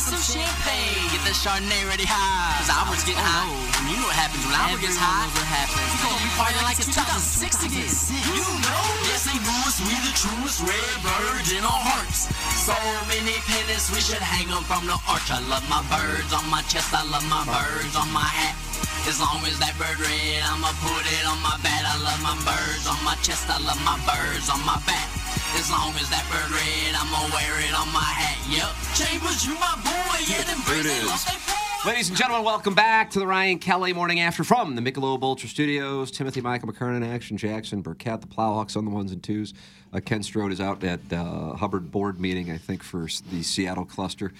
About to be popping some champagne. Get the Chardonnay ready high. Cause hours get oh, high. And you know what happens when hour gets high. Knows what happens. We be partying like it's 2006 again. You know. Yes, they do us. We the truest red birds in our hearts. So many pennies, we should hang them from the arch. I love my birds on my chest. I love my birds on my hat. As long as that bird red, I'ma put it on my bat. I love my birds on my chest. I love my birds on my back. As long as that bird red, I'ma wear it on my hat. Yep. Chambers, you my boy. Yeah, them birds, they is. lost their. Ladies and gentlemen, welcome back to the Ryan Kelly Morning After from the Michelob Ultra Studios. Timothy Michael McKernan, Action Jackson, Burkett, the Plowhawks on the ones and twos. Uh, Ken Strode is out at uh, Hubbard board meeting, I think, for the Seattle cluster.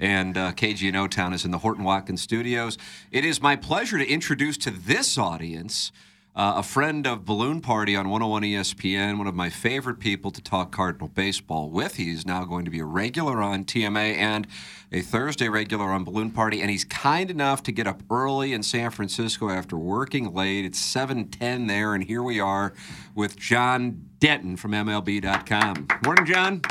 And uh, KG in O Town is in the Horton Watkins Studios. It is my pleasure to introduce to this audience uh, a friend of Balloon Party on 101 ESPN, one of my favorite people to talk Cardinal baseball with. He's now going to be a regular on TMA and a Thursday regular on Balloon Party, and he's kind enough to get up early in San Francisco after working late. It's 7:10 there, and here we are with John Denton from MLB.com. Morning, John.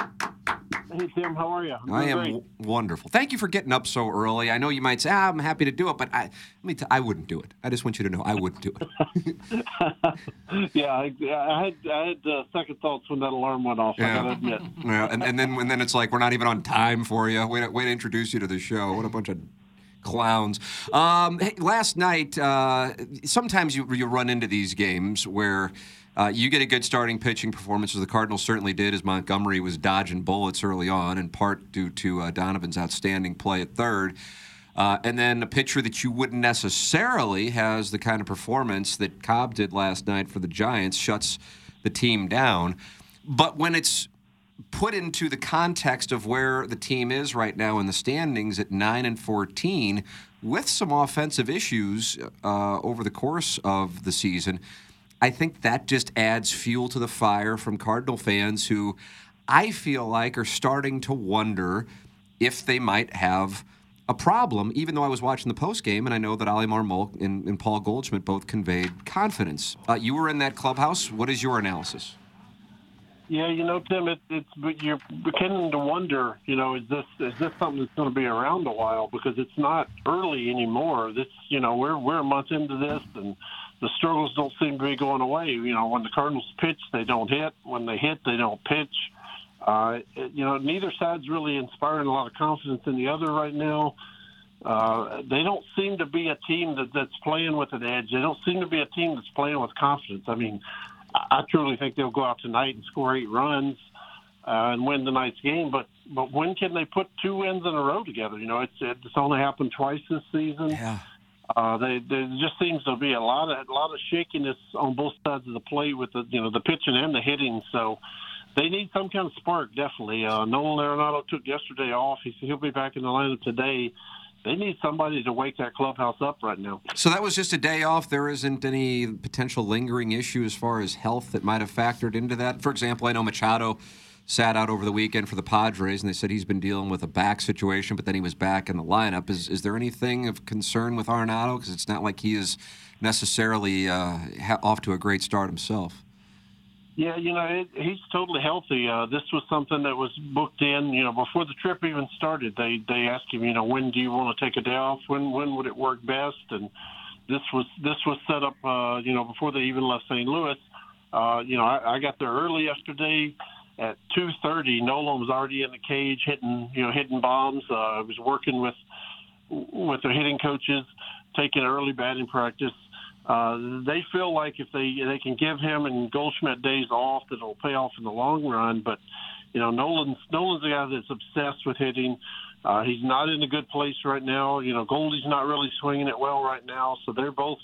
Hey Tim, how are you? I am w- wonderful. Thank you for getting up so early. I know you might say, ah, "I'm happy to do it," but I, let me I wouldn't do it. I just want you to know I wouldn't do it. yeah, I, I had I had uh, second thoughts when that alarm went off. I Yeah. gotta admit. Yeah, and, and then and then it's like we're not even on time for you. Way to, way to introduce you to the show. What a bunch of clowns. Um, hey, last night, uh, sometimes you you run into these games where. Uh, you get a good starting pitching performance, as the Cardinals certainly did, as Montgomery was dodging bullets early on, in part due to uh, Donovan's outstanding play at third. Uh, and then a pitcher that you wouldn't necessarily has the kind of performance that Cobb did last night for the Giants shuts the team down. But when it's put into the context of where the team is right now in the standings at 9 and 14 with some offensive issues uh, over the course of the season i think that just adds fuel to the fire from cardinal fans who i feel like are starting to wonder if they might have a problem even though i was watching the post game and i know that oli marmol and, and paul goldschmidt both conveyed confidence uh, you were in that clubhouse what is your analysis Yeah, you know, Tim, it, it's you're beginning to wonder. You know, is this is this something that's going to be around a while? Because it's not early anymore. This, you know, we're we're a month into this, and the struggles don't seem to be going away. You know, when the Cardinals pitch, they don't hit. When they hit, they don't pitch. Uh, you know, neither side's really inspiring a lot of confidence in the other right now. Uh, they don't seem to be a team that, that's playing with an edge. They don't seem to be a team that's playing with confidence. I mean, I, truly think they'll go out tonight and score eight runs uh, and win tonight's game. But but when can they put two wins in a row together? You know, it's it's only happened twice this season. yeah Uh, they, there just seems to be a lot of a lot of shakiness on both sides of the plate with the you know the pitching and the hitting. So they need some kind of spark, definitely. Uh, Nolan Arenado took yesterday off. He he'll be back in the lineup today. They need somebody to wake that clubhouse up right now. So that was just a day off. There isn't any potential lingering issue as far as health that might have factored into that. For example, I know Machado sat out over the weekend for the Padres, and they said he's been dealing with a back situation, but then he was back in the lineup. Is is there anything of concern with Arenado? Because it's not like he is necessarily uh, off to a great start himself. Yeah, you know, it, he's totally healthy. Uh, this was something that was booked in, you know, before the trip even started. They they asked him, you know, when do you want to take a day off? When when would it work best? And this was this was set up, uh, you know, before they even left St. Louis. Uh, you know, I, I got there early yesterday. At 2:30, Nolan was already in the cage hitting, you know, hitting bombs. Uh, I was working with with the hitting coaches, taking early batting practice. Uh, they feel like if they they can give him and Goldschmidt days off, that it'll pay off in the long run. But you know, Nolan's Nolan's a guy that's obsessed with hitting. Uh, he's not in a good place right now. You know, Goldie's not really swinging it well right now, so they're both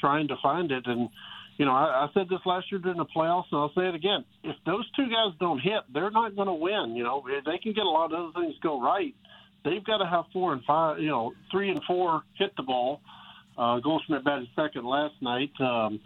trying to find it. And you know, I, I said this last year during the playoffs, and I'll say it again. If those two guys don't hit, they're not going to win. You know, they can get a lot of other things go right. They've got to have four and five, you know, three and four hit the ball. Uh, Goldschmidt batted second last night. Um,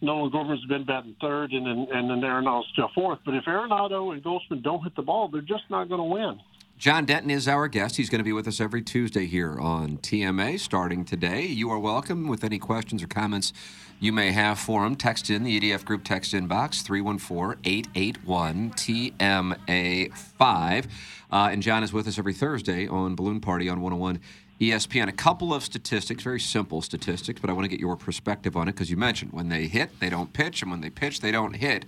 Nolan Gorman's been batting third, and then and then Arenado's still fourth. But if Arenado and Goldschmidt don't hit the ball, they're just not going to win. John Denton is our guest. He's going to be with us every Tuesday here on TMA starting today. You are welcome with any questions or comments you may have for him. Text in the EDF group text inbox 314 881 TMA5. Uh, and John is with us every Thursday on Balloon Party on 101 ESPN. A couple of statistics, very simple statistics, but I want to get your perspective on it because you mentioned when they hit, they don't pitch, and when they pitch, they don't hit.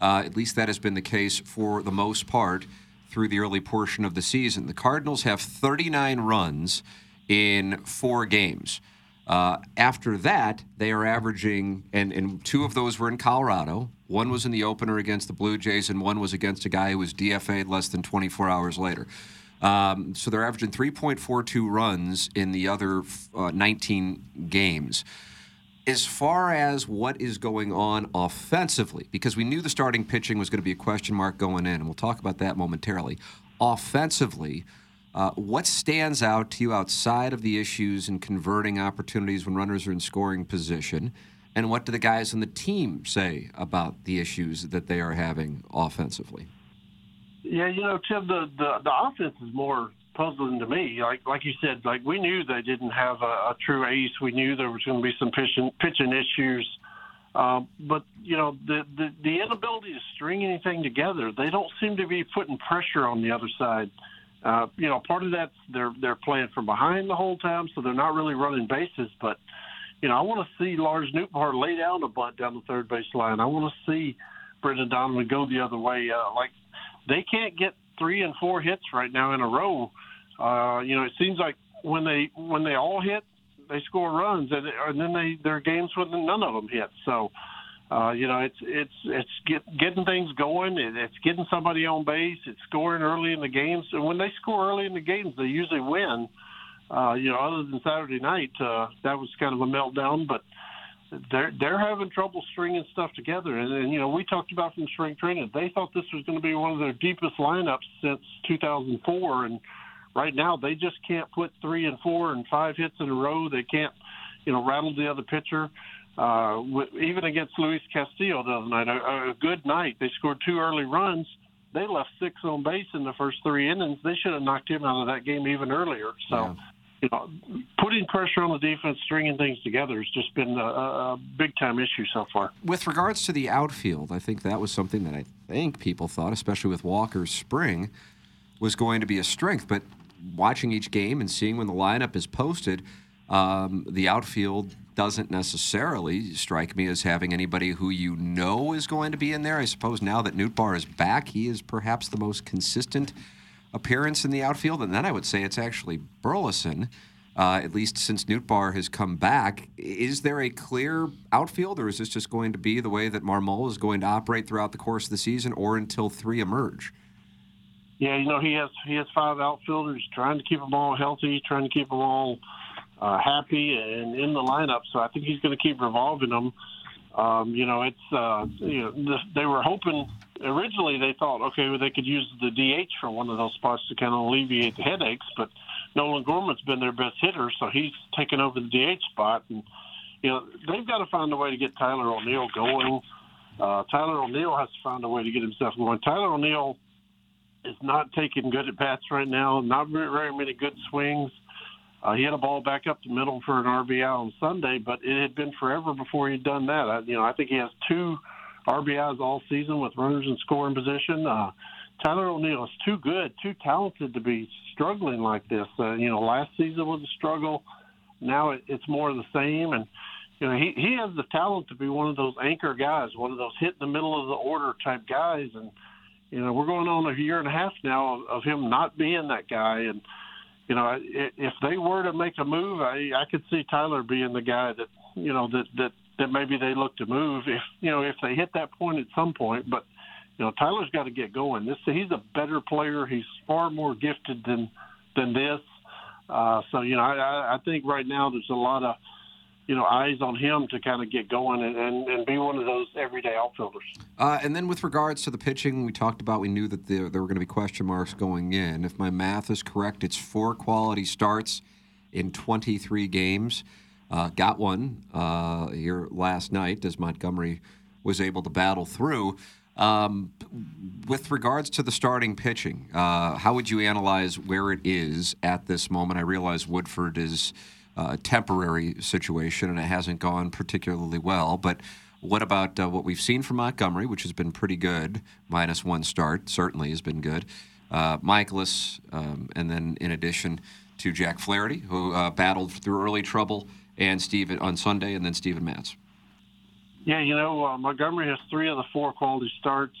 Uh, at least that has been the case for the most part through the early portion of the season. The Cardinals have 39 runs in four games. Uh, after that, they are averaging, and, and two of those were in Colorado. One was in the opener against the Blue Jays, and one was against a guy who was DFA'd less than 24 hours later. Um, so they're averaging 3.42 runs in the other uh, 19 games as far as what is going on offensively, because we knew the starting pitching was going to be a question mark going in, and we'll talk about that momentarily. Offensively, uh, what stands out to you outside of the issues in converting opportunities when runners are in scoring position? And what do the guys on the team say about the issues that they are having offensively? Yeah, you know, Tim, the, the, the offense is more puzzling to me. Like like you said, like we knew they didn't have a, a true ace. We knew there was going to be some pitching pitching issues. Uh, but you know the, the the inability to string anything together. They don't seem to be putting pressure on the other side. Uh, you know, part of that they're they're playing from behind the whole time, so they're not really running bases. But you know, I want to see Lars Nootbaar lay down a bunt down the third base line. I want to see Brendan Donovan go the other way. Uh, like they can't get three and four hits right now in a row uh, you know, it seems like when they when they all hit, they score runs, and, and then they there are games when none of them hit. So, uh, you know, it's it's it's get, getting things going. It, it's getting somebody on base. It's scoring early in the games, and when they score early in the games, they usually win. Uh, you know, other than Saturday night, uh, that was kind of a meltdown, but they're they're having trouble stringing stuff together. And, and you know, we talked about from spring training, they thought this was going to be one of their deepest lineups since 2004, and right now they just can't put three and four and five hits in a row. They can't, you know, rattle the other pitcher. Uh, even against Luis Castillo the other night, a, a good night. They scored two early runs. They left six on base in the first three innings. They should have knocked him out of that game even earlier. So. Yeah you know, putting pressure on the defense, stringing things together has just been a, a, big time issue so far. With regards to the outfield, I think that was something that I think people thought, especially with Walker's spring, was going to be a strength. But watching each game and seeing when the lineup is posted, um, the outfield doesn't necessarily strike me as having anybody who you know is going to be in there. I suppose now that Nootbaar is back, he is perhaps the most consistent appearance in the outfield. And then I would say it's actually Burleson, uh, at least since Nootbaar has come back. Is there a clear outfield, or is this just going to be the way that Marmol is going to operate throughout the course of the season or until three emerge? Yeah, you know he has he has five outfielders, trying to keep them all healthy, trying to keep them all uh, happy and in the lineup. So I think he's going to keep revolving them. Um, you know, it's uh, you know this, they were hoping originally they thought okay well, they could use the DH for one of those spots to kind of alleviate the headaches, but Nolan Gorman's been their best hitter, so he's taken over the DH spot, and you know they've got to find a way to get Tyler O'Neill going. Uh, Tyler O'Neill has to find a way to get himself going. Tyler O'Neill is not taking good at bats right now. Not very, many good swings. Uh, he had a ball back up the middle for an RBI on Sunday, but it had been forever before he'd done that. I, you know, I think he has two RBIs all season with runners in scoring position. Uh, Tyler O'Neill is too good, too talented to be struggling like this. Uh, you know, last season was a struggle. Now it, it's more of the same, and you know he he has the talent to be one of those anchor guys, one of those hit in the middle of the order type guys, and You know, we're going on a year and a half now of, of him not being that guy, and you know, if they were to make a move, I I could see Tyler being the guy that you know that that that maybe they look to move if you know if they hit that point at some point, but. You know, Tyler's got to get going. This he's a better player. He's far more gifted than than this. Uh, so you know, I, I- I think right now there's a lot of you know eyes on him to kind of get going and, and, and be one of those everyday outfielders. Uh, and then with regards to the pitching, we talked about we knew that there, there were going to be question marks going in. If my math is correct, it's four quality starts in 23 games. Uh, got one uh, here last night as Montgomery was able to battle through. Um, with regards to the starting pitching, uh, how would you analyze where it is at this moment? I realize Woodford is uh, temporary situation and it hasn't gone particularly well, but what about uh, what we've seen from Montgomery, which has been pretty good, minus one start, certainly has been good. Uh, Mikolas, um, and then in addition to Jack Flaherty, who uh, battled through early trouble, and Steven on Sunday, and then Steven Matz. Yeah, you know, uh, Montgomery has three of the four quality starts.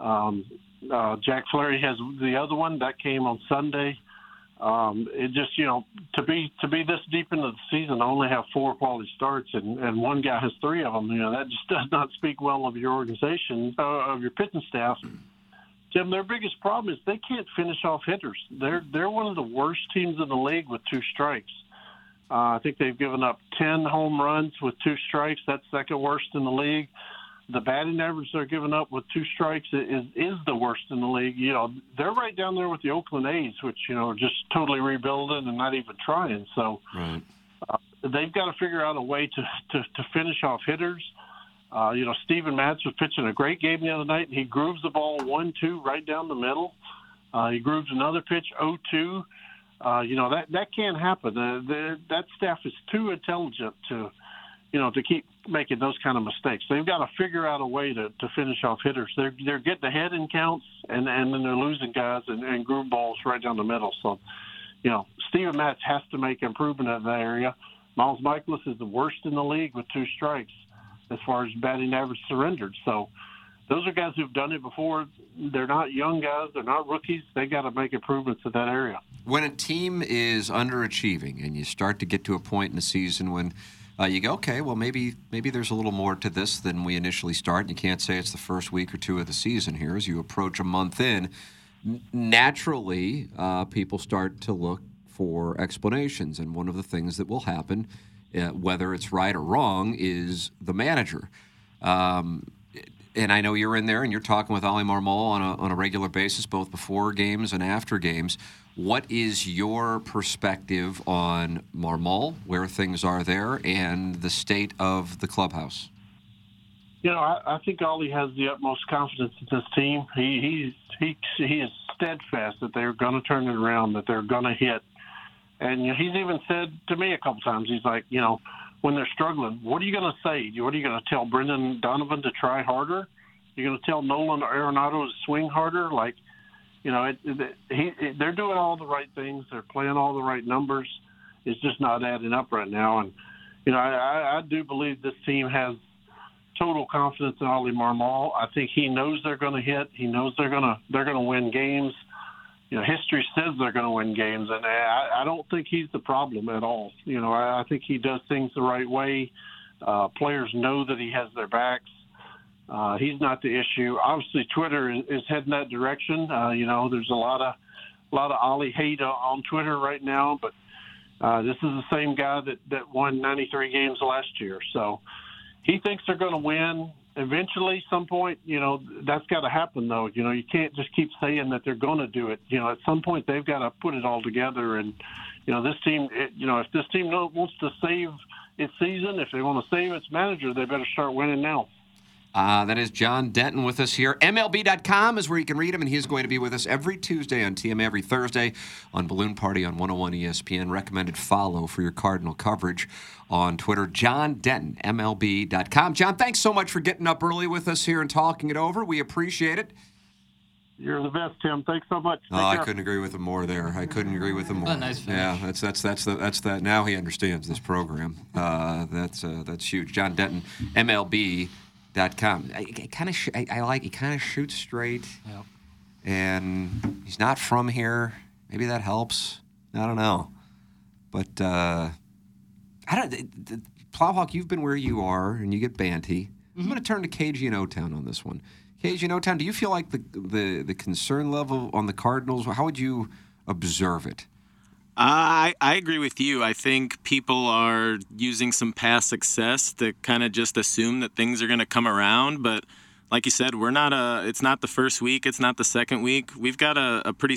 Um, uh, Jack Flaherty has the other one that came on Sunday. Um, it just, you know, to be to be this deep into the season, only have four quality starts, and, and one guy has three of them. You know, that just does not speak well of your organization, uh, of your pitching staff. Jim, their biggest problem is they can't finish off hitters. They're they're one of the worst teams in the league with two strikes. Uh, I think they've given up 10 home runs with two strikes. That's second worst in the league. The batting average they're giving up with two strikes is is the worst in the league. You know, they're right down there with the Oakland A's, which you know are just totally rebuilding and not even trying. So Right. they've got to figure out a way to to, to finish off hitters. Uh, you know, Steven Matz was pitching a great game the other night. And he grooves the ball one two right down the middle. Uh, he grooves another pitch 0-2. Uh, you know that that can't happen. Uh, the, that staff is too intelligent to, you know, to keep making those kind of mistakes. They've got to figure out a way to, to finish off hitters. They're they're getting ahead in counts, and and then they're losing guys and, and groove balls right down the middle. So, you know, Steven Matz has to make improvement in that area. Miles Mikolas is the worst in the league with two strikes as far as batting average surrendered. So those are guys who've done it before. They're not young guys. They're not rookies. They got to make improvements in that area. When a team is underachieving and you start to get to a point in the season when uh, you go, okay, well maybe maybe there's a little more to this than we initially start. And you can't say it's the first week or two of the season here as you approach a month in. Naturally, uh, people start to look for explanations, and one of the things that will happen, uh, whether it's right or wrong, is the manager. Um, and I know you're in there and you're talking with Oli Marmol on a, on a regular basis, both before games and after games. What is your perspective on Marmol, where things are there, and the state of the clubhouse? You know, I, I think Oli has the utmost confidence in this team. He he he he is steadfast that they're going to turn it around, that they're going to hit. And he's even said to me a couple times, he's like, you know, when they're struggling, what are you going to say? What are you going to tell Brendan Donovan to try harder? You're going to tell Nolan Arenado to swing harder? Like, you know, it, it, he, it, they're doing all the right things. They're playing all the right numbers. It's just not adding up right now. And you know, I, I, do believe this team has total confidence in Oli Marmol. I think he knows they're going to hit. He knows they're going to they're going to win games. You know, history says they're going to win games, and I, I don't think he's the problem at all. You know, I, I think he does things the right way. Uh, players know that he has their backs. Uh, he's not the issue. Obviously, Twitter is, is heading that direction. Uh, you know, there's a lot of a lot of Oli hate on Twitter right now, but uh, this is the same guy that that won 93 games last year. So he thinks they're going to win eventually. Some point, you know, that's got to happen though. You know, you can't just keep saying that they're going to do it. You know, at some point they've got to put it all together. And you know, this team, it, you know, if this team wants to save its season, if they want to save its manager, they better start winning now. Uh, that is John Denton with us here. MLB.com is where you can read him, and he is going to be with us every Tuesday on TM, every Thursday on Balloon Party on 101 ESPN. Recommended follow for your Cardinal coverage on Twitter. John Denton, MLB.com. John, thanks so much for getting up early with us here and talking it over. We appreciate it. You're the best, Tim. Thanks so much. Oh, I couldn't agree with him more there. I couldn't agree with him more. What a nice finish. Yeah, that's that's that's the that's that. now he understands this program. Uh, that's uh, that's huge. John Denton, MLB Dot com. I, I kind of sh- I, I like he kind of shoots straight, Yep. and he's not from here. Maybe that helps. I don't know, but uh, I don't. The, the, Plowhawk, you've been where you are, and you get Banty. I'm going to turn to KG and O Town on this one. KG and O Town, do you feel like the, the the concern level on the Cardinals? How would you observe it? I I agree with you. I think people are using some past success to kind of just assume that things are going to come around, but like you said, we're not a. It's not the first week. It's not the second week. We've got a, a pretty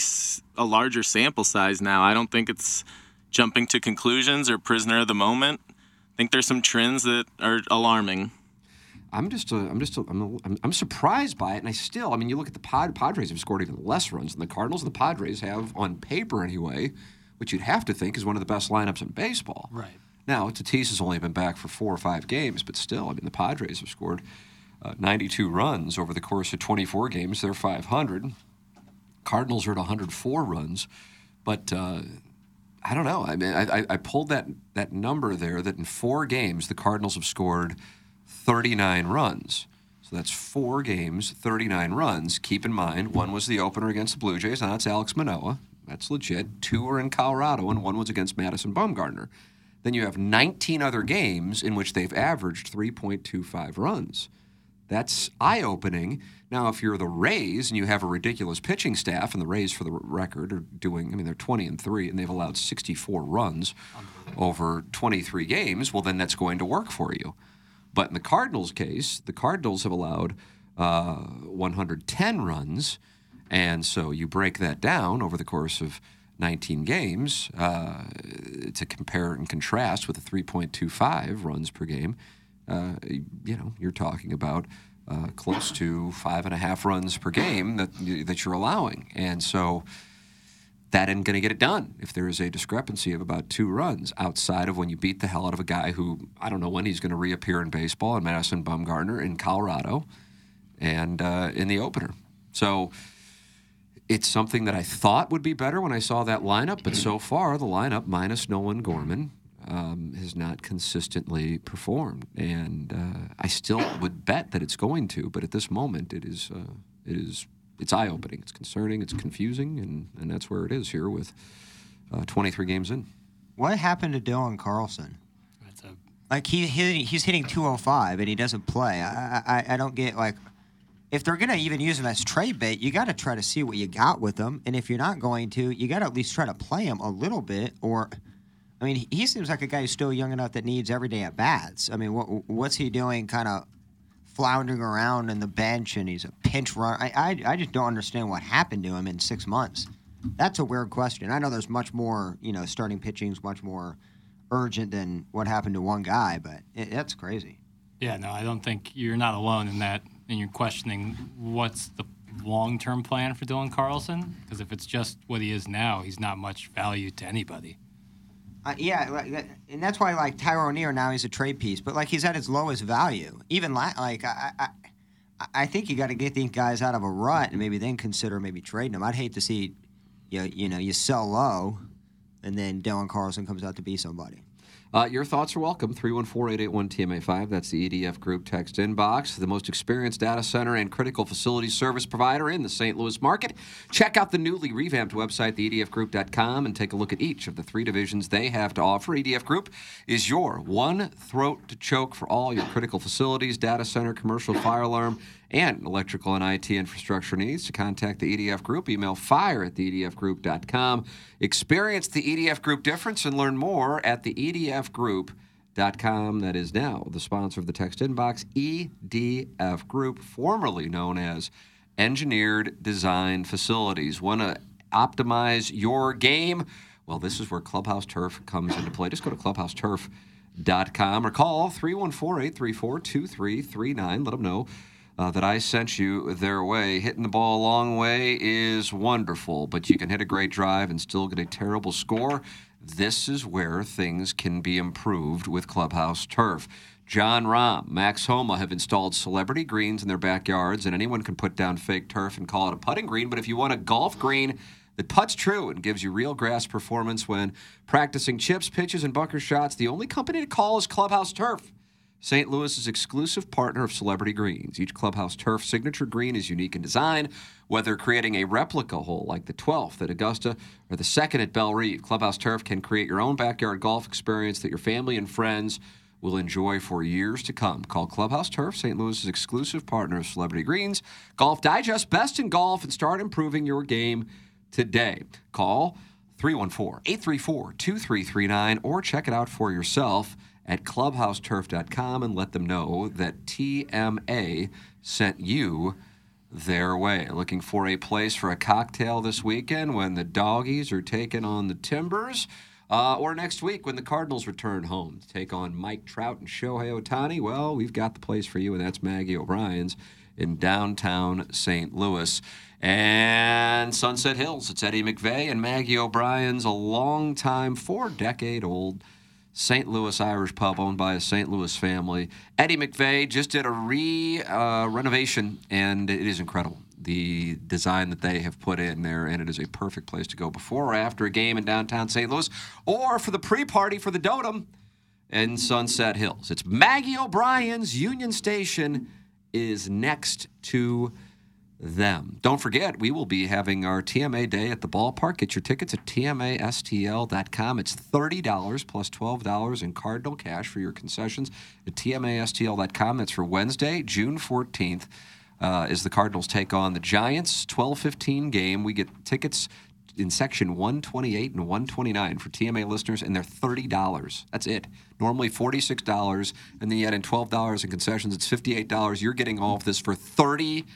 a larger sample size now. I don't think it's jumping to conclusions or prisoner of the moment. I think there's some trends that are alarming. I'm just, uh, I'm just, I'm, I'm, I'm surprised by it, and I still, I mean, you look at the Pod, Padres have scored even less runs than the Cardinals, and the Padres have, on paper anyway, which you'd have to think is one of the best lineups in baseball. Right. Now, Tatis has only been back for four or five games, but still, I mean, the Padres have scored uh, 92 runs over the course of 24 games. They're 500. Cardinals are at 104 runs, but uh, I don't know. I mean, I, I- I pulled that that number there that in four games the Cardinals have scored 39 runs. So that's four games, 39 runs. Keep in mind, one was the opener against the Blue Jays, and that's Alek Manoah. That's legit. Two were in Colorado, and one was against Madison Bumgarner. Then you have 19 other games in which they've averaged 3.25 runs. That's eye opening. Now, if you're the Rays and you have a ridiculous pitching staff, and the Rays, for the record, are doing, I mean, they're 20 and 3, and they've allowed 64 runs over 23 games, well, then that's going to work for you. But in the Cardinals' case, the Cardinals have allowed uh, 110 runs, and so you break that down over the course of 19 games uh, to compare and contrast with the 3.25 runs per game. Uh, you know, you're talking about uh, close to five and a half runs per game that that you're allowing, and so that isn't going to get it done if there is a discrepancy of about two runs outside of when you beat the hell out of a guy who I don't know when he's going to reappear in baseball in Madison Bumgarner in Colorado and uh, in the opener. So it's something that I thought would be better when I saw that lineup, but so far the lineup minus Nolan Gorman um, has not consistently performed, and uh, I still would bet that it's going to. But at this moment, it is uh, it is it's eye opening, it's concerning, it's confusing, and and that's where it is here with uh, 23 games in. What happened to Dylan Carlson? That's a Like he, he he's hitting 205 and he doesn't play. I I, I don't get like if they're gonna even use him as trade bait, you got to try to see what you got with him. And if you're not going to, you got to at least try to play him a little bit. Or, I mean, he seems like a guy who's still young enough that needs everyday at bats. I mean, what what's he doing? Kind of floundering around in the bench, and he's a pinch runner. I, I I just don't understand what happened to him in six months. That's a weird question. I know there's much more. You know, starting pitching's much more urgent than what happened to one guy, but it, that's crazy. Yeah, no, I don't think you're not alone in that. And you're questioning what's the long-term plan for Dylan Carlson? Because if it's just what he is now, he's not much value to anybody. Uh, yeah, and that's why like Tyler O'Neill now he's a trade piece, but like he's at his lowest value. Even la- like I, I, I- think you got to get these guys out of a rut and maybe then consider maybe trading them. I'd hate to see, you you know, you sell low, and then Dylan Carlson comes out to be somebody. Uh, your thoughts are welcome. 314 881 TMA5. That's the EDF Group text inbox. The most experienced data center and critical facilities service provider in the St. Louis market. Check out the newly revamped website, theedfgroup.com, and take a look at each of the three divisions they have to offer. EDF Group is your one throat to choke for all your critical facilities, data center, commercial fire alarm, and electrical and IT infrastructure needs. To contact the EDF Group, email fire at theedfgroup.com. Experience the EDF Group difference and learn more at the edfgroup.com. That is now the sponsor of the text inbox, EDF Group, formerly known as Engineered Design Facilities. Want to optimize your game? Well, this is where Clubhouse Turf comes into play. Just go to Clubhouse clubhouseturf.com or call 314 834 2339. Let them know uh, that I sent you their way. Hitting the ball a long way is wonderful, but you can hit a great drive and still get a terrible score. This is where things can be improved with Clubhouse Turf. Jon Rahm, Max Homa have installed celebrity greens in their backyards, and anyone can put down fake turf and call it a putting green. But if you want a golf green that puts true and gives you real grass performance when practicing chips, pitches, and bunker shots, the only company to call is Clubhouse Turf. St. Louis's exclusive partner of Celebrity Greens. Each clubhouse turf signature green is unique in design, whether creating a replica hole like the 12th at Augusta or the second at Bellerive. Clubhouse Turf can create your own backyard golf experience that your family and friends will enjoy for years to come. Call Clubhouse Turf, St. Louis's exclusive partner of Celebrity Greens, Golf Digest, best in golf, and start improving your game today. Call 314 834 2339 or check it out for yourself at clubhouseturf.com and let them know that TMA sent you their way. Looking for a place for a cocktail this weekend when the doggies are taking on the Timbers? Uh, or next week when the Cardinals return home to take on Mike Trout and Shohei Ohtani? Well, we've got the place for you, and that's Maggie O'Brien's in downtown St. Louis. And Sunset Hills, it's Eddie McVeigh and Maggie O'Brien's a long time, four decade old St. Louis Irish pub owned by a St. Louis family. Eddie McVeigh just did a re uh, renovation, and it is incredible. The design that they have put in there, and it is a perfect place to go before or after a game in downtown St. Louis, or for the pre-party for the Dotem in Sunset Hills. It's Maggie O'Brien's Union Station is next to them. Don't forget, we will be having our TMA day at the ballpark. Get your tickets at tmastl.com. It's $30 plus $12 in Cardinal cash for your concessions at tmastl.com. That's for Wednesday, June 14th. Uh, is the Cardinals take on the Giants 12-15 game. We get tickets in section 128 and 129 for TMA listeners, and they're $30. That's it. Normally $46, and then you add in $12 in concessions, it's $58. You're getting all of this for 30 dollars.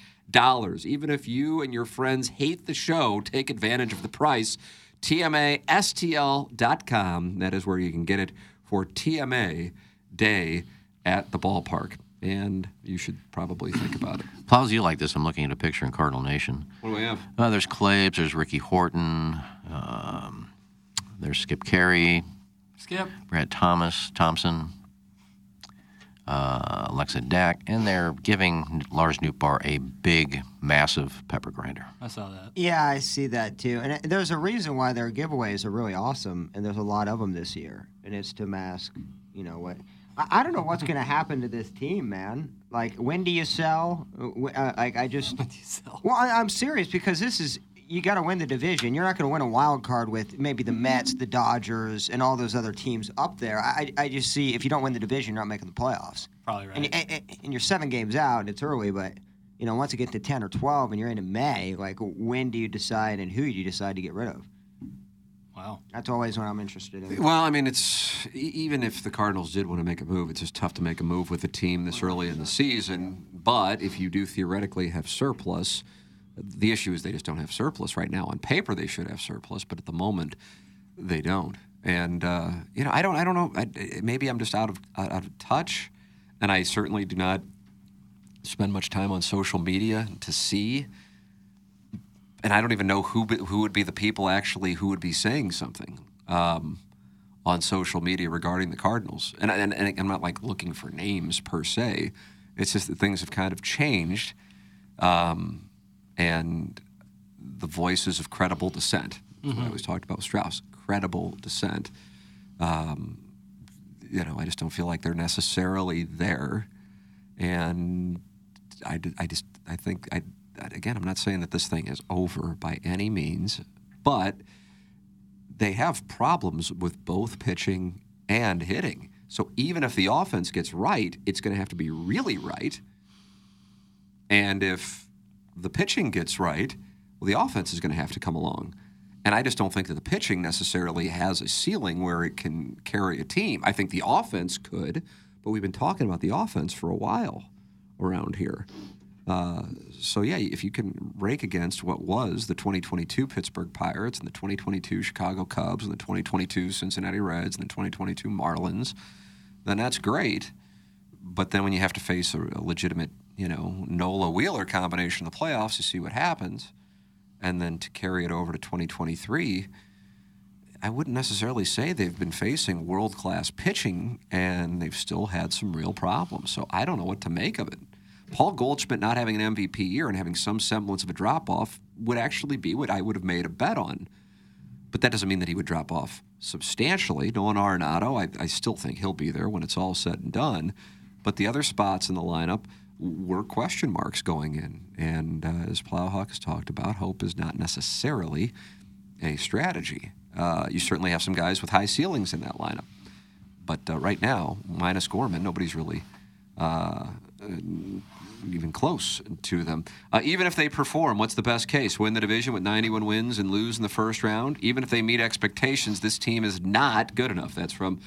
Even if you and your friends hate the show, take advantage of the price. TMASTL.com. That is where you can get it for TMA Day at the ballpark. And you should probably think about it. Plows, you like this? I'm looking at a picture in Cardinal Nation. What do we have? Uh, there's Claves, there's Ricky Horton, um, there's Skip Caray, Skip. Brad Thomas, Thompson, uh, Alexa Datt, and they're giving Lars Nootbaar a big, massive pepper grinder. I saw that. Yeah, I see that too. And it- there's a reason why their giveaways are really awesome, and there's a lot of them this year. And it's to mask, you know what? I, I don't know what's going to happen to this team, man. Like, when do you sell? Uh, Uh, like, I just. When do you sell? Well, I, I'm serious because this is you got to win the division. You're not going to win a wild card with maybe the Mets, the Dodgers, and all those other teams up there. I, I I just see if you don't win the division, you're not making the playoffs. Probably right. And, and, and you're seven games out. It's early, but you know once you get to ten or twelve, and you're into May, like when do you decide and who do you decide to get rid of? wow. That's always what I'm interested in. Well, I mean, it's e- even if the Cardinals did want to make a move, it's just tough to make a move with a team this early in the season. But if you do theoretically have surplus, the issue is they just don't have surplus right now. On paper, they should have surplus, but at the moment, they don't. And uh, you know, I don't, I don't know. I, maybe I'm just out of out of touch, and I certainly do not spend much time on social media to see and I don't even know who who would be the people actually who would be saying something um, on social media regarding the Cardinals. And, and and I'm not like looking for names per se. It's just that things have kind of changed, um, and the voices of credible dissent. That's what I always talked about with Strauss. Credible dissent. Um, you know, I just don't feel like they're necessarily there, and I, I just I think I again I'm not saying that this thing is over by any means, but they have problems with both pitching and hitting. So even if the offense gets right, it's going to have to be really right. And if the pitching gets right, well, the offense is going to have to come along. And I just don't think that the pitching necessarily has a ceiling where it can carry a team. I think the offense could, but we've been talking about the offense for a while around here. Uh, so yeah, if you can rake against what was the 2022 Pittsburgh Pirates and the 2022 Chicago Cubs and the 2022 Cincinnati Reds and the 2022 Marlins, then that's great. But then when you have to face a, a legitimate, you know, Nola Wheeler combination in the playoffs to see what happens, and then to carry it over to 2023, I wouldn't necessarily say they've been facing world class pitching and they've still had some real problems. So I don't know what to make of it. Paul Goldschmidt not having an MVP year and having some semblance of a drop off would actually be what I would have made a bet on. But that doesn't mean that he would drop off substantially. Nolan Arenado, I, I still think he'll be there when it's all said and done. but the other spots in the lineup were question marks going in. And uh, as Plowhawk has talked about, hope is not necessarily a strategy. Uh, you certainly have some guys with high ceilings in that lineup. But uh, right now, minus Gorman, nobody's really uh, even close to them. Uh, even if they perform, what's the best case? Win the division with 91 wins and lose in the first round? Even if they meet expectations, this team is not good enough. That's from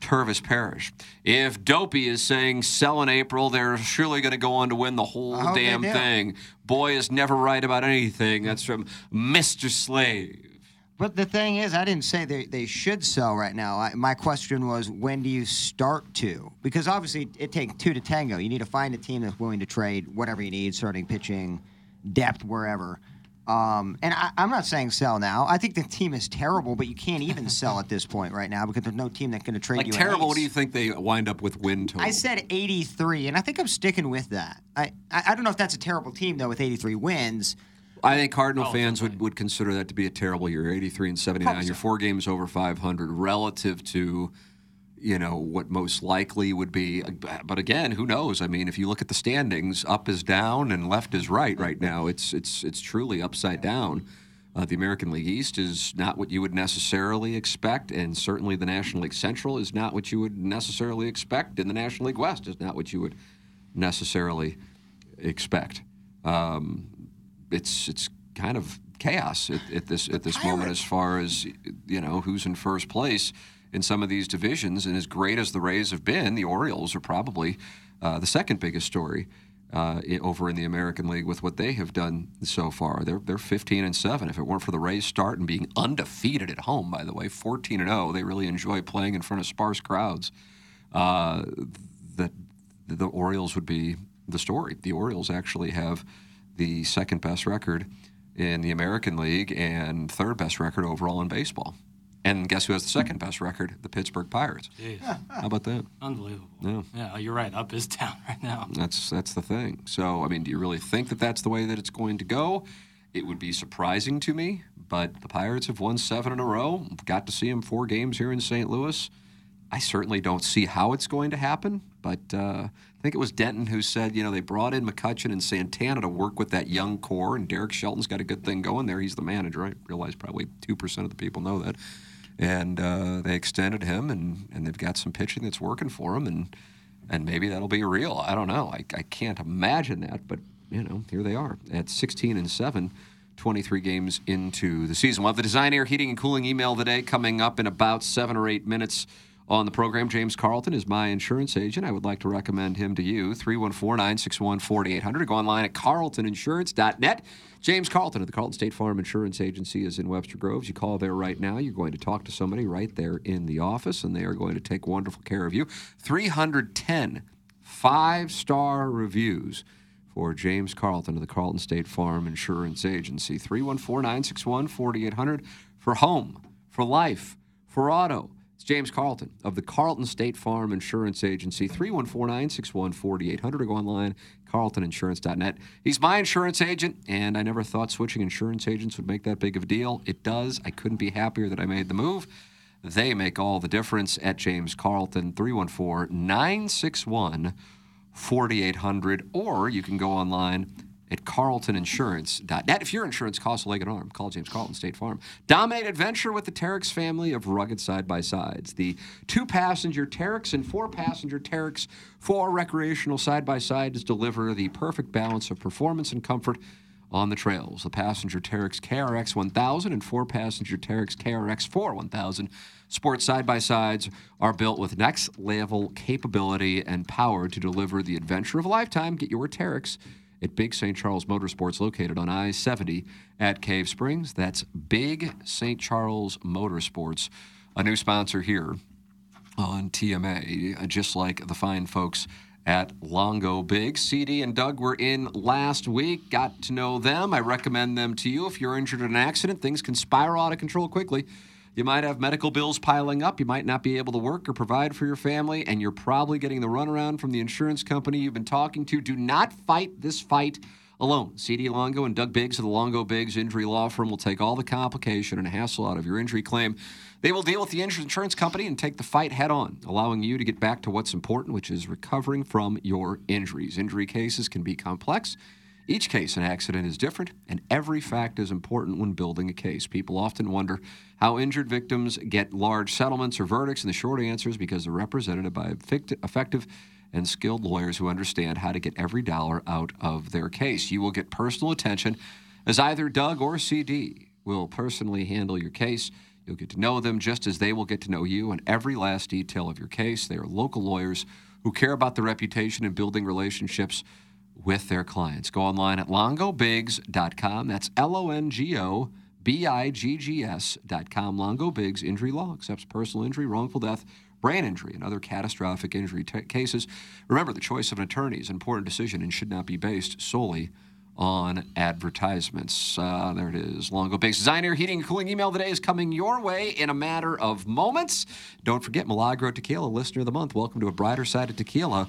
Tervis Parish. If Dopey is saying sell in April, they're surely going to go on to win the whole damn thing. Boy is never right about anything. That's from Mr. Slave. But the thing is, I didn't say they, they should sell right now. I, my question was, when do you start to? Because obviously, it takes two to tango. You need to find a team that's willing to trade whatever you need, starting pitching, depth, wherever. Um, and I, I'm not saying sell now. I think the team is terrible, but you can't even sell at this point right now because there's no team that's going to trade Like you. an terrible, ace. what do you think they wind up with win total? I said 83, and I think I'm sticking with that. I, I, I don't know if that's a terrible team, though, with 83 wins. I think Cardinal Oh, fans would, would consider that to be a terrible year. 83 and 79. You're four games over 500 relative to, you know, what most likely would be. But again, who knows? I mean, if you look at the standings, up is down and left is right right now. It's it's it's truly upside down. Uh, the American League East is not what you would necessarily expect, and certainly the National League Central is not what you would necessarily expect, and the National League West is not what you would necessarily expect. Um, it's it's kind of chaos at, at this at this moment as far as you know who's in first place in some of these divisions. And as great as the Rays have been, the Orioles are probably uh, the second biggest story uh, over in the American League with what they have done so far. They're they're 15 and seven. If it weren't for the Rays start and being undefeated at home, by the way, 14 and 0, they really enjoy playing in front of sparse crowds. Uh, that the Orioles would be the story. The Orioles actually have the second best record in the American League and third best record overall in baseball. And guess who has the second best record? The Pittsburgh Pirates. Jeez. How about that? Unbelievable. Yeah. Yeah, you're right. Up is down right now. That's that's the thing. So, I mean, do you really think that that's the way that it's going to go? It would be surprising to me, but the Pirates have won seven in a row. Got to see them four games here in St. Louis. I certainly don't see how it's going to happen, but uh, I think it was Denton who said, you know, they brought in McCutchen and Santana to work with that young core, and Derek Shelton's got a good thing going there. He's the manager. I realize probably 2% of the people know that. And uh, they extended him, and, and they've got some pitching that's working for him, and and maybe that'll be real. I don't know. I, I can't imagine that, but you know, here they are at 16 and 7, 23 games into the season. We'll have the Design Air Heating and Cooling email today coming up in about seven or eight minutes on the program. James Carlton is my insurance agent. I would like to recommend him to you. 314 961 4800. Go online at carltoninsurance.net. James Carlton of the Carlton State Farm Insurance Agency is in Webster Groves. You call there right now. You're going to talk to somebody right there in the office, and they are going to take wonderful care of you. 310 five star reviews for James Carlton of the Carlton State Farm Insurance Agency. 314 961 4800 for home, for life, for auto. It's James Carlton of the Carlton State Farm Insurance Agency. 314 961 4800 or go online, carltoninsurance.net. He's my insurance agent, and I never thought switching insurance agents would make that big of a deal. It does. I couldn't be happier that I made the move. They make all the difference at James Carlton, 314 961 4800, or you can go online at carltoninsurance.net. If your insurance costs a leg and arm, call James Carlton State Farm. Dominate adventure with the Teryx family of rugged side by sides. The two passenger Teryx and four passenger Teryx for recreational side by sides deliver the perfect balance of performance and comfort on the trails. The passenger Teryx KRX 1000 and four passenger Teryx KRX 4 1000 sports side by sides are built with next level capability and power to deliver the adventure of a lifetime. Get your Teryx at Big St. Charles Motorsports, located on I 70 at Cave Springs. That's Big St. Charles Motorsports, a new sponsor here on TMA, uh, just like the fine folks at Longo Big. CD and Doug were in last week. Got to know them. I recommend them to you. If you're injured in an accident, things can spiral out of control quickly. You might have medical bills piling up. You might not be able to work or provide for your family, and you're probably getting the runaround from the insurance company you've been talking to. Do not fight this fight alone. CD Longo and Doug Biggs of the Longo Biggs Injury Law Firm will take all the complication and hassle out of your injury claim. They will deal with the insurance company and take the fight head on, allowing you to get back to what's important, which is recovering from your injuries. Injury cases can be complex. Each case and accident is different, and every fact is important when building a case. People often wonder how injured victims get large settlements or verdicts, and the short answer is because they're represented by effective and skilled lawyers who understand how to get every dollar out of their case. You will get personal attention as either Doug or CD will personally handle your case. You'll get to know them just as they will get to know you and every last detail of your case. They are local lawyers who care about the reputation and building relationships with their clients. Go online at longobiggs.com. That's L O N G O B I G G S.com. Longo Biggs Injury Law accepts personal injury, wrongful death, brain injury, and other catastrophic injury t- cases. Remember, the choice of an attorney is an important decision and should not be based solely on advertisements. Uh, there it is. Longo Biggs Design Air Heating and Cooling email today is coming your way in a matter of moments. Don't forget Milagro Tequila, listener of the month. Welcome to a brighter side of tequila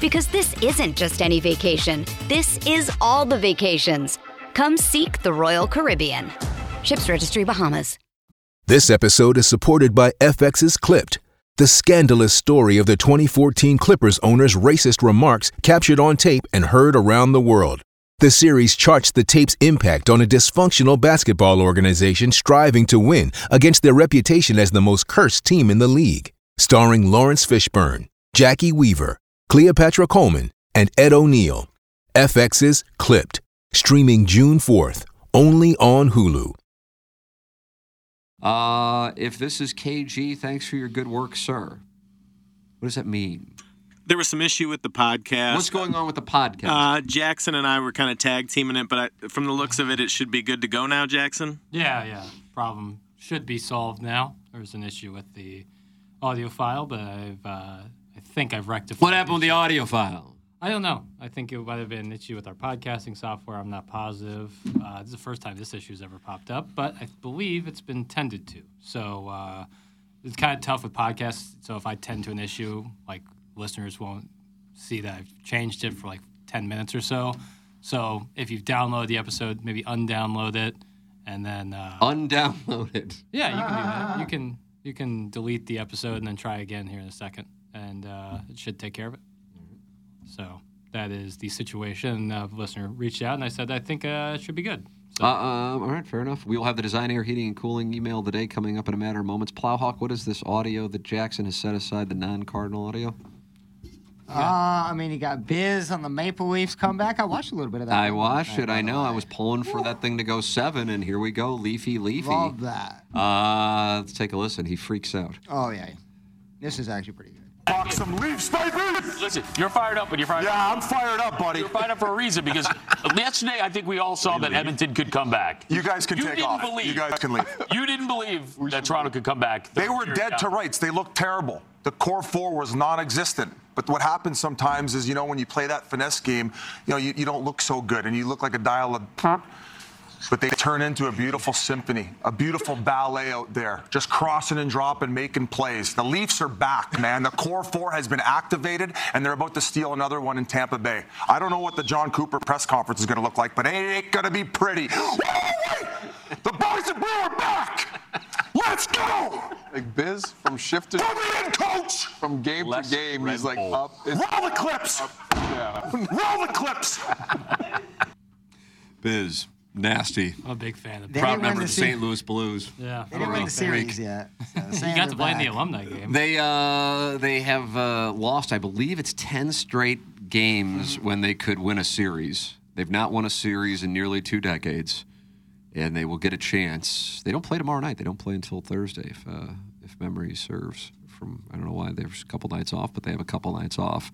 Because this isn't just any vacation. This is all the vacations. Come seek the Royal Caribbean. Ships Registry Bahamas. This episode is supported by FX's Clipped, the scandalous story of the 2014 Clippers owner's racist remarks captured on tape and heard around the world. The series charts the tape's impact on a dysfunctional basketball organization striving to win against their reputation as the most cursed team in the league. Starring Laurence Fishburne, Jacki Weaver, Cleopatra Coleman, and Ed O'Neill. FX's Clipped, streaming June 4th, only on Hulu. Uh, if this is KG, thanks for your good work, sir. What does that mean? There was some issue with the podcast. What's going on with the podcast? Uh, Jackson and I were kind of tag teaming it, but I, from the looks of it, it should be good to go now, Jackson. Yeah, yeah. Problem should be solved now. There was an issue with the audio file, but I've uh, I think I've rectified. what happened with the audio file? I don't know. I think it might have been an issue with our podcasting software. I'm not positive. Uh, this is the first time this issue's ever popped up, but I believe it's been tended to. So uh, it's kind of tough with podcasts. So if I tend to an issue, like listeners won't see that I've changed it for like 10 minutes or so. So if you've downloaded the episode, maybe undownload it, and then uh, Undownload it. yeah, you can do that. You can you can delete the episode and then try again here in a second, and uh, it should take care of it. So that is the situation. Uh, the listener reached out and I said I think uh, it should be good. So, Uh, um, all right, fair enough. We will have the design, air, heating, and cooling email today coming up in a matter of moments. Plowhawk, what is this audio that Jackson has set aside, the non-cardinal audio? Uh, I mean, he got Biz on the Maple Leafs comeback. I watched a little bit of that. I watched last it. I by the know. I was pulling for that thing to go seven, and here we go. Leafy, leafy. Love that. Uh, let's take a listen. He freaks out. Oh yeah, this is actually pretty good. Talk some Leafs, baby! Listen, you're fired up, but you're fired up. Yeah, I'm fired up, buddy. You're fired up for a reason because yesterday I think we all saw that Edmonton could come back. You guys can you take didn't off. Believe, You guys can leave. You didn't believe that Toronto could come back. They were dead to rights. They looked terrible. The core four was non-existent. But what happens sometimes is, you know, when you play that finesse game, you know, you, you don't look so good, and you look like a dial of. But they turn into a beautiful symphony, a beautiful ballet out there, just crossing and dropping, making plays. The Leafs are back, man. The core four has been activated, and they're about to steal another one in Tampa Bay. I don't know what the Jon Cooper press conference is going to look like, but it ain't going to be pretty. The boys and Blue are back. Let's go. Like Biz from shift to Put me in, coach. from game Less to game, he's Red like Bull. up. It's, Roll the clips. yeah. Roll the clips. Biz, nasty. I'm a big fan of They Proud didn't win member the of the se- St. Louis Blues. Yeah, They didn't win the series yet. So you got to play in the alumni game. They uh, they have uh, lost, I believe it's ten straight games when they could win a series. They've not won a series in nearly two decades, and they will get a chance. They don't play tomorrow night. They don't play until Thursday, if uh, if memory serves. From I don't know why there's a couple nights off, but they have a couple nights off.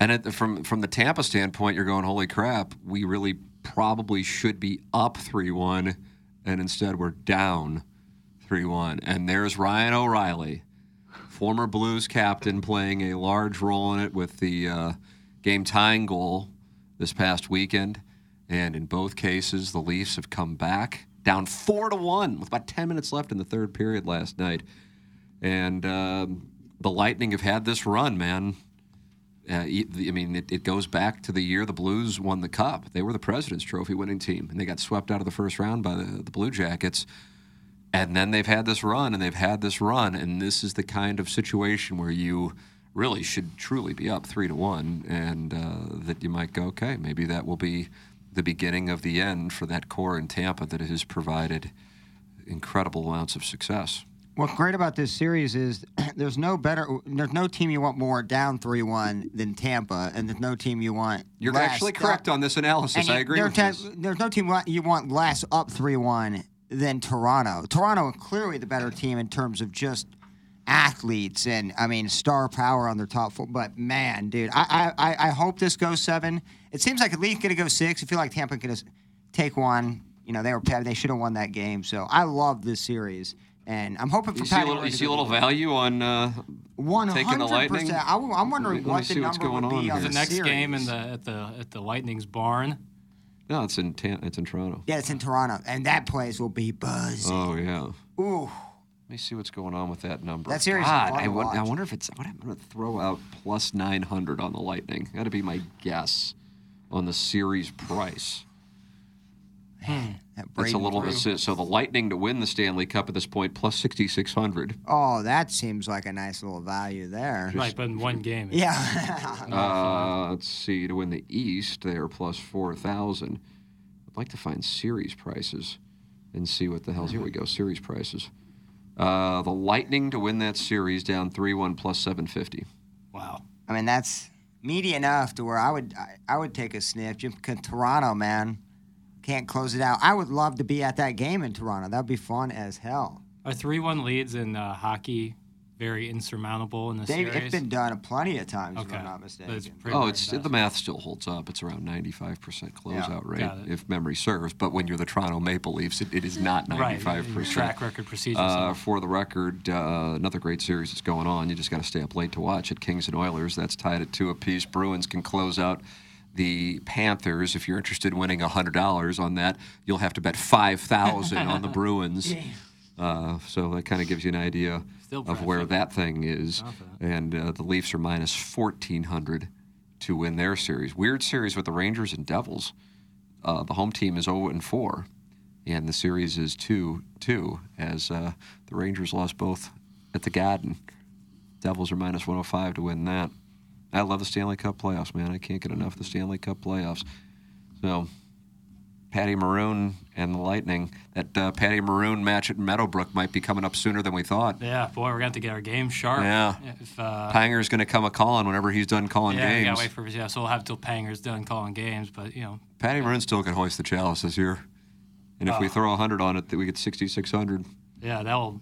And at the, from from the Tampa standpoint, you're going, holy crap, we really probably should be up 3 1, and instead we're down 3 1. And there's Ryan O'Reilly, former Blues captain, playing a large role in it with the uh, game tying goal this past weekend. And in both cases, the Leafs have come back down 4 to 1 with about 10 minutes left in the third period last night. And um, the Lightning have had this run, man. Uh, I mean, it, it goes back to the year the Blues won the Cup. They were the President's Trophy winning team, and they got swept out of the first round by the, the Blue Jackets. And then they've had this run, and they've had this run, and this is the kind of situation where you really should truly be up three to one, and uh, that you might go, okay, maybe that will be the beginning of the end for that core in Tampa that has provided incredible amounts of success. What's great about this series is there's no better, there's no team you want more down three one than Tampa, and there's no team you want. You're less actually correct on this analysis. and I agree there- this. There's no team you want less up three one than Toronto. Toronto clearly the better team in terms of just athletes and I mean star power on their top four. But man, dude, I I, I- I hope this goes seven. It seems like at least gonna go six. I feel like Tampa could just take one. You know they were they should have won that game. So I love this series. And I'm hoping for You see a little, you see a little value on uh, taking the Lightning. 100%. I w- I'm wondering Let me what the what's number going would be on on. The the next game in the at the at the Lightning's barn. No, it's in Tan- it's in Toronto. Yeah, it's in Toronto, and that place will be buzzing. Oh yeah. Ooh. Let me see what's going on with that number. That series is God, fun I, to I wonder if it's. What I'm going to throw out plus 900 on the Lightning. Got to be my guess on the series price. That That's a little. Drew. So so the Lightning to win the Stanley Cup at this point plus 6600. Oh, that seems like a nice little value there. Right, but in one game. Yeah. Uh, let's see. To win the East, they are plus 4,000. I'd like to find series prices and see what the hell's. Here we go. Series prices. Uh, the Lightning to win that series down 3 1 plus 750. Wow. I mean, that's meaty enough to where I would I, I would take a sniff. Just Toronto, man, can't close it out. I would love to be at that game in Toronto. That'd be fun as hell. Are three-one leads in uh, hockey very insurmountable in this They've, series? it's been done plenty of times, if Okay. I'm not mistaken. it's Oh, it's best. the math still holds up. It's around 95% closeout rate, if memory serves. But when you're the Toronto Maple Leafs, it, it is not 95%. Right, track record precedes Uh, for the record, uh, another great series that's going on. You just got to stay up late to watch it. Kings and Oilers, that's tied at two apiece. Bruins can close out the Panthers. If you're interested in winning $100 on that, you'll have to bet 5000 on the Bruins. Uh, so that kind of gives you an idea of where that thing is. And uh, the Leafs are minus 1,400 to win their series. Weird series with the Rangers and Devils. Uh, the home team is 0 and 4, and the series is 2 2 as uh, the Rangers lost both at the Garden. Devils are minus 105 to win that. I love the Stanley Cup playoffs, man. I can't get enough of the Stanley Cup playoffs. So, Patty Maroon and the Lightning. That uh, Patty Maroon match at Meadowbrook might be coming up sooner than we thought. Yeah, boy, we're gonna have to get our game sharp. Yeah. If, uh, Panger's going to come a calling whenever he's done calling yeah, games. gotta wait for yeah. So we'll have till Panger's done calling games, but you know, Patty Maroon still can hoist the chalice this year. And if we Oh. throw 100 on it, that we get 6,600. yeah, that'll,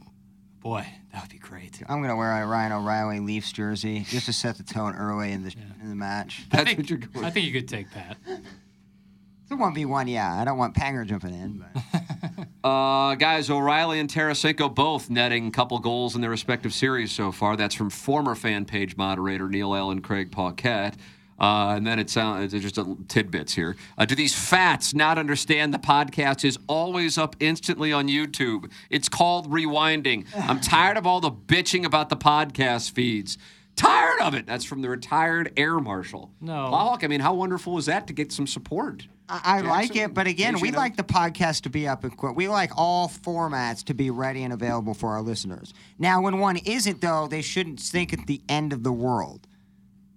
boy, that would be great. I'm gonna wear a Ryan O'Reilly Leafs jersey just to set the tone early in the in the match. I think, what you're going. I think you could take Pat. It's a one v one, yeah. I don't want Panger jumping in, but Uh, guys, O'Reilly and Tarasenko both netting a couple goals in their respective series so far. That's from former fan page moderator Neil Allen Craig Paquette. Uh, and then it's, uh, it's just a, tidbits here. Uh, do these fats not understand the podcast is always up instantly on YouTube? It's called rewinding. I'm tired of all the bitching about the podcast feeds. Tired of it. That's from the retired air marshal. No. Plowhawk, I mean, how wonderful is that to get some support? I, I like it. But again, we like the podcast to be up and quick. We like all formats to be ready and available for our listeners. Now, when one isn't, though, they shouldn't think at the end of the world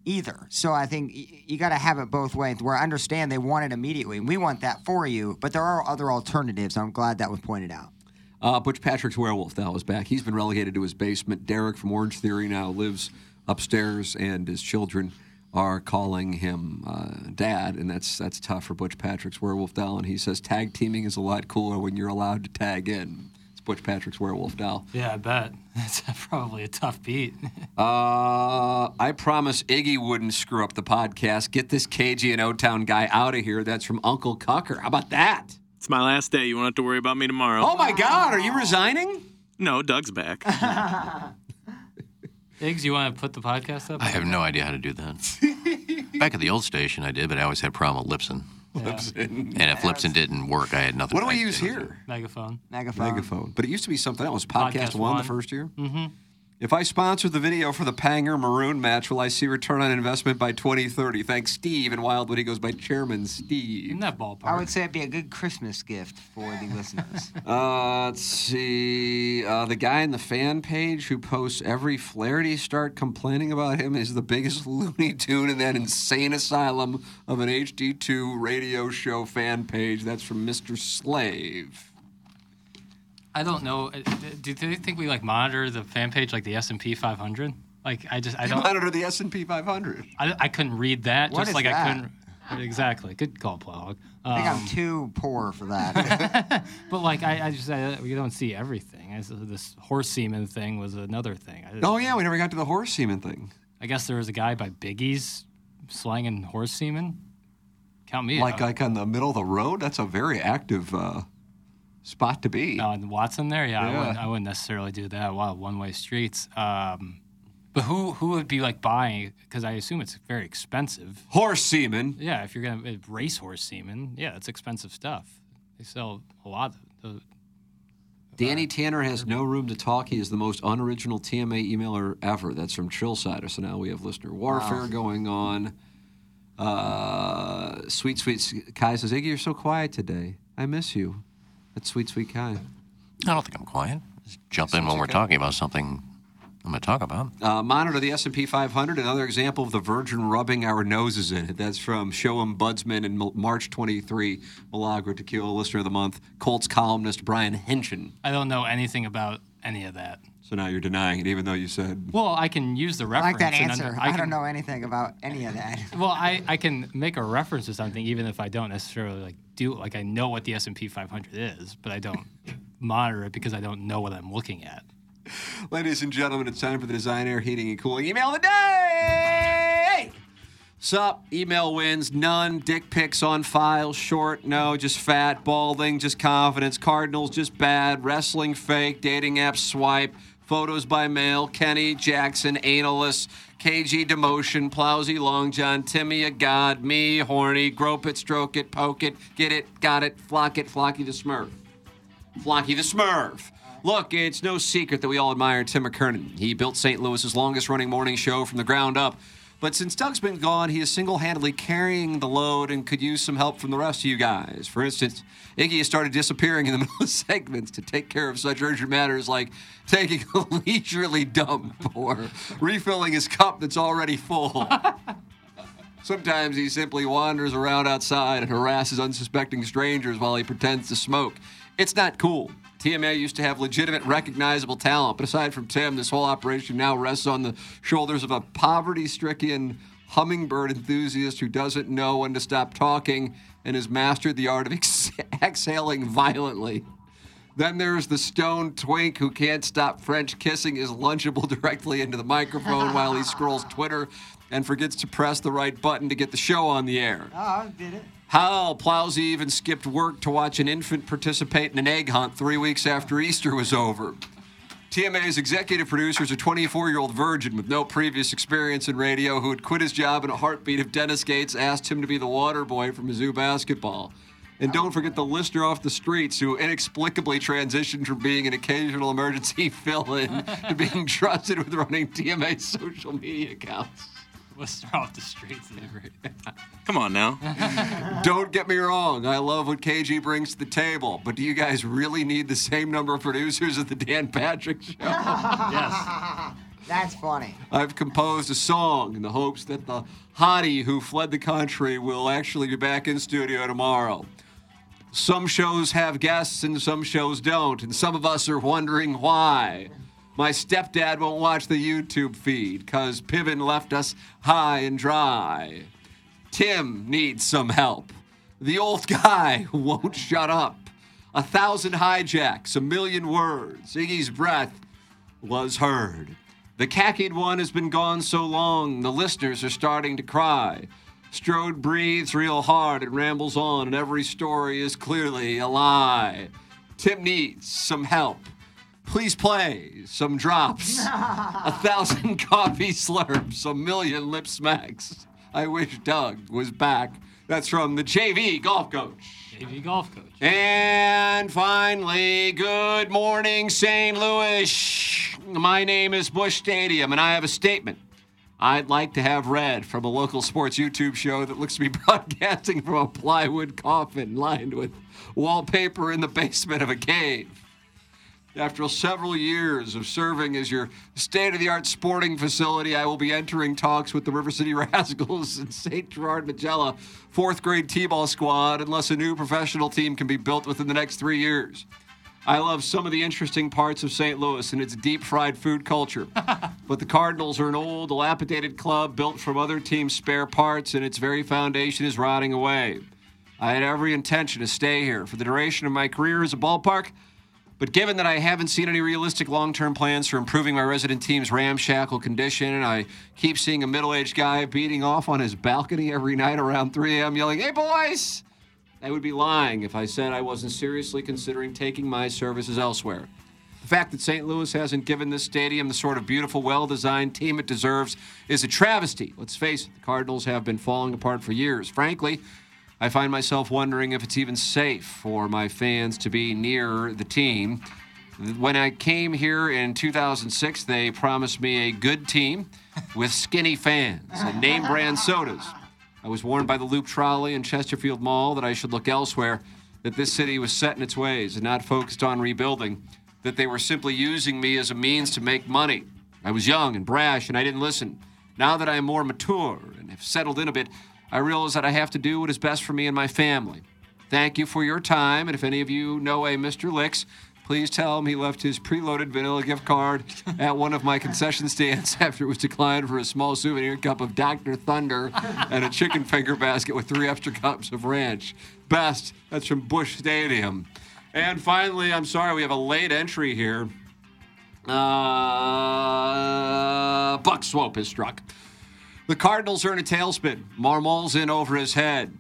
either. So I think you got to have it both ways. Where I understand they want it immediately, we want that for you. But there are other alternatives. I'm glad that was pointed out. Uh, Butch Patrick's werewolf now is back. He's been relegated to his basement. Derek from Orange Theory now lives upstairs, and his children are calling him uh, dad, and that's that's tough for Butch Patrick's werewolf doll. And he says tag teaming is a lot cooler when you're allowed to tag in. It's It's Butch Patrick's werewolf doll. Yeah, I bet. That's probably a tough beat. Uh, I promise Iggy wouldn't screw up the podcast. Get this KG and O Town guy out of here. That's from Uncle Cucker. How about that? It's my last day. You won't have to worry about me tomorrow. Oh my God, are you resigning? No, Doug's back. Iggs, you want to put the podcast up? I have no idea how to do that. Back at the old station, I did, but I always had a problem with Libsyn. Libsyn. And if Libsyn didn't work, I had nothing. What do I we use here? Megaphone. Megaphone. Megaphone. But it used to be something else. Podcast, Podcast One, the first year. Mm-hmm. If I sponsor the video for the Panger Maroon match, will I see return on investment by 2030? Thanks, Steve. In Wildwood, he goes by Chairman Steve. In that ballpark. I would say it'd be a good Christmas gift for the listeners. Uh, let's see. Uh, the guy in the fan page who posts every Flaherty start complaining about him is the biggest Looney Tune in that insane asylum of an HD2 radio show fan page. That's from Mr. Slave. I don't know. uh, Do they think we like monitor the fan page like the S and P 500? Like I just I don't. monitor the S&P 500. I, I couldn't read that. What just is like I couldn't. Exactly. Good call, Plowhog. I think I'm Um, too poor for that. but like I, I just I, we don't see everything. I, this horse semen thing was another thing. I, Oh, yeah, we never got to the horse semen thing. I guess there was a guy by Biggie's slanging horse semen. Count me Like, out. like on the middle of the road? That's a very active uh, spot to be. Oh, in Watson there, yeah, I, wouldn't, I wouldn't necessarily do that. Wow, one-way streets. Um, but who who would be like buying? Because I assume it's very expensive. Horse semen. Yeah, if you're gonna race horse semen, yeah, it's expensive stuff. They sell a lot. Of, the, Danny Tanner has no room to talk. He is the most unoriginal TMA emailer ever. That's from Trillsider. So now we have listener warfare Wow. going on. Uh, sweet, sweet Kai says, Iggy, you're so quiet today. I miss you. That's sweet, sweet Kai. I don't think I'm quiet. Just jump in when we're talking about something I'm going to talk about. Uh, monitor the S&P 500. Another example of the Virgin rubbing our noses in it. That's from Show 'em Budsman in Mil- March 23. Milagro Tequila Listener of the Month. Colts columnist Brian Henson. I don't know anything about any of that. So now you're denying it, even though you said. Well, I can use the I reference. like that answer. under- I, can- don't know anything about any of that. Well, I, I can make a reference to something even if I don't necessarily like do like I know what the S and P 500 is, but I don't monitor it because I don't know what I'm looking at. Ladies and gentlemen, it's time for the Design Air Heating and Cooling email of the day. Sup? Email wins. None. Dick pics on file. Short. No. Just fat. Balding. Just confidence. Cardinals. Just bad. Wrestling. Fake. Dating app. Swipe. Photos by mail. Kenny Jackson. Analist. KG demotion. Plowsy. Long John. Timmy a god. Me horny. Grope it. Stroke it. Poke it. Get it. Got it. Flock it. Flocky the Smurf. Flocky the Smurf. Look, it's no secret that we all admire Tim McKernan. He built St. Louis's longest running morning show from the ground up. But since Doug's been gone, he is single handedly carrying the load and could use some help from the rest of you guys. For instance, Iggy has started disappearing in the middle of segments to take care of such urgent matters like taking a leisurely dump or refilling his cup that's already full. Sometimes he simply wanders around outside and harasses unsuspecting strangers while he pretends to smoke. It's not cool. TMA used to have legitimate, recognizable talent, but aside from Tim, this whole operation now rests on the shoulders of a poverty stricken hummingbird enthusiast who doesn't know when to stop talking and has mastered the art of ex- exhaling violently. Then there's the stone twink who can't stop French kissing his Lunchable directly into the microphone while he scrolls Twitter and forgets to press the right button to get the show on the air. Oh, I did it. Hal Plowsy even skipped work to watch an infant participate in an egg hunt three weeks after Easter was over. TMA's executive producer is a 24 year old virgin with no previous experience in radio who had quit his job in a heartbeat if Dennis Gates asked him to be the water boy for Mizzou basketball. And don't forget the listener off the streets who inexplicably transitioned from being an occasional emergency fill in to being trusted with running TMA's social media accounts. Listener off the streets is great. Come on now. Don't get me wrong, I love what KG brings to the table, but do you guys really need the same number of producers at the Dan Patrick Show? yes. That's funny. I've composed a song in the hopes that the hottie who fled the country will actually be back in studio tomorrow. Some shows have guests and some shows don't, and some of us are wondering why. My stepdad won't watch the YouTube feed because Piven left us high and dry. Tim needs some help. The old guy won't shut up. A thousand hijacks, a million words. Iggy's breath was heard. The khaki one has been gone so long, the listeners are starting to cry. Strode breathes real hard and rambles on, and every story is clearly a lie. Tim needs some help. Please play some drops. a thousand coffee slurps, a million lip smacks. I wish Doug was back. That's from the JV golf coach. JV golf coach. And finally, good morning, St. Louis. My name is Busch Stadium, and I have a statement I'd like to have read from a local sports YouTube show that looks to be broadcasting from a plywood coffin lined with wallpaper in the basement of a cave. After several years of serving as your state of the art sporting facility, I will be entering talks with the River City Rascals and St. Gerard Majella fourth grade T ball squad unless a new professional team can be built within the next three years. I love some of the interesting parts of St. Louis and its deep fried food culture. but the Cardinals are an old, dilapidated club built from other teams' spare parts, and its very foundation is rotting away. I had every intention to stay here for the duration of my career as a ballpark. But given that I haven't seen any realistic long term plans for improving my resident team's ramshackle condition, and I keep seeing a middle aged guy beating off on his balcony every night around 3 a.m., yelling, Hey, boys! I would be lying if I said I wasn't seriously considering taking my services elsewhere. The fact that St. Louis hasn't given this stadium the sort of beautiful, well designed team it deserves is a travesty. Let's face it, the Cardinals have been falling apart for years. Frankly, I find myself wondering if it's even safe for my fans to be near the team. When I came here in 2006, they promised me a good team with skinny fans and name brand sodas. I was warned by the Loop Trolley and Chesterfield Mall that I should look elsewhere, that this city was set in its ways and not focused on rebuilding, that they were simply using me as a means to make money. I was young and brash and I didn't listen. Now that I am more mature and have settled in a bit, I realize that I have to do what is best for me and my family. Thank you for your time, and if any of you know a Mr. Licks, please tell him he left his preloaded vanilla gift card at one of my concession stands after it was declined for a small souvenir cup of Dr. Thunder and a chicken finger basket with three extra cups of ranch. Best. That's from Busch Stadium. And finally, I'm sorry, we have a late entry here. Uh, Buck Swope is struck. The Cardinals are in a tailspin. Marmol's in over his head.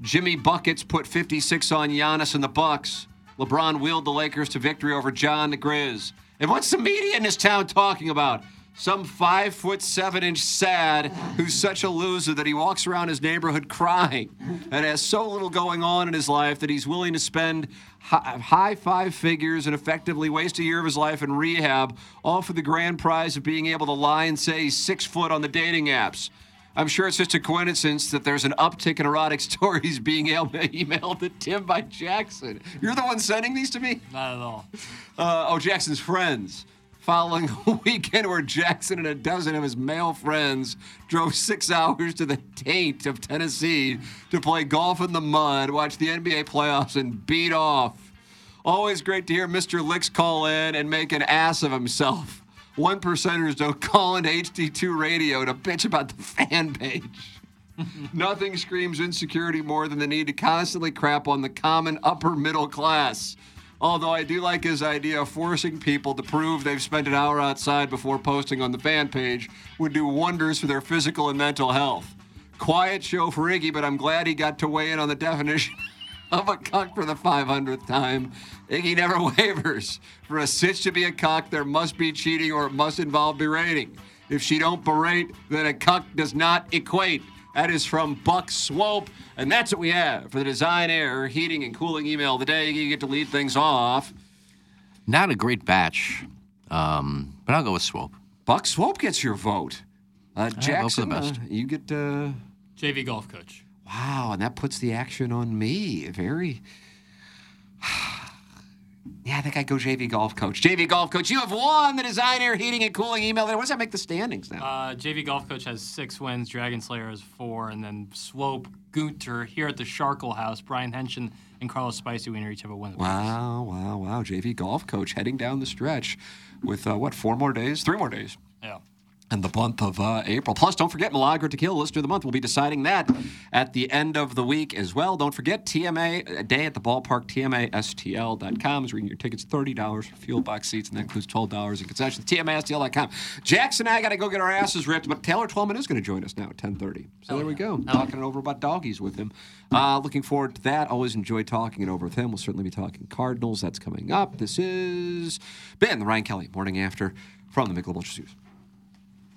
Jimmy Buckets put 56 on Giannis and the Bucks. LeBron wheeled the Lakers to victory over John the Grizz. And what's the media in this town talking about? Some five foot seven inch sad who's such a loser that he walks around his neighborhood crying and has so little going on in his life that he's willing to spend high five figures and effectively waste a year of his life in rehab, all for the grand prize of being able to lie and say he's six foot on the dating apps. I'm sure it's just a coincidence that there's an uptick in erotic stories being emailed to Tim by Jackson. You're the one sending these to me? Not at all. Uh, oh, Jackson's friends. Following a weekend where Jackson and a dozen of his male friends drove six hours to the taint of Tennessee to play golf in the mud, watch the NBA playoffs, and beat off. Always great to hear Mr. Licks call in and make an ass of himself. One percenters don't call into HD2 radio to bitch about the fan page. Nothing screams insecurity more than the need to constantly crap on the common upper middle class. Although I do like his idea of forcing people to prove they've spent an hour outside before posting on the fan page would do wonders for their physical and mental health. Quiet show for Iggy, but I'm glad he got to weigh in on the definition of a cuck for the 500th time. Iggy never wavers. For a sitch to be a cuck, there must be cheating or it must involve berating. If she don't berate, then a cuck does not equate. That is from Buck Swope, and that's what we have for the Design Air heating and cooling email today. You get to lead things off. Not a great batch, um, but I'll go with Swope. Buck Swope gets your vote. Uh, vote the Jackson, best. uh, you get. Uh, JV golf coach. Wow, and that puts the action on me. Very. Yeah, I think I go JV golf coach. JV golf coach, you have won the Design Air Heating and Cooling email. There. What does that make the standings now? Uh, JV Golf Coach has six wins. Dragon Slayer has four, and then Swope, Gunter here at the Sharkle House. Brian Henshin and Carlos Spicy Wiener each have a win. Wow, wow, wow. JV golf coach heading down the stretch with uh, what, four more days? Three more days. Yeah. And the month of uh, April. Plus, don't forget Milagro Tequila Listener of the Month. We'll be deciding that at the end of the week as well. Don't forget TMA a day at the ballpark, TMASTL.com is reading your tickets, $30 for fuel box seats, and that includes $12 in concessions. TMASTL.com. Jackson and I got to go get our asses ripped, but Taylor Twellman is going to join us now at 1030. So there we go. Talking it over about doggies with him. Uh, looking forward to that. Always enjoy talking it over with him. We'll certainly be talking Cardinals. That's coming up. This is Ben, the Ryan Kelly Morning After from the Michelob Ultra Series.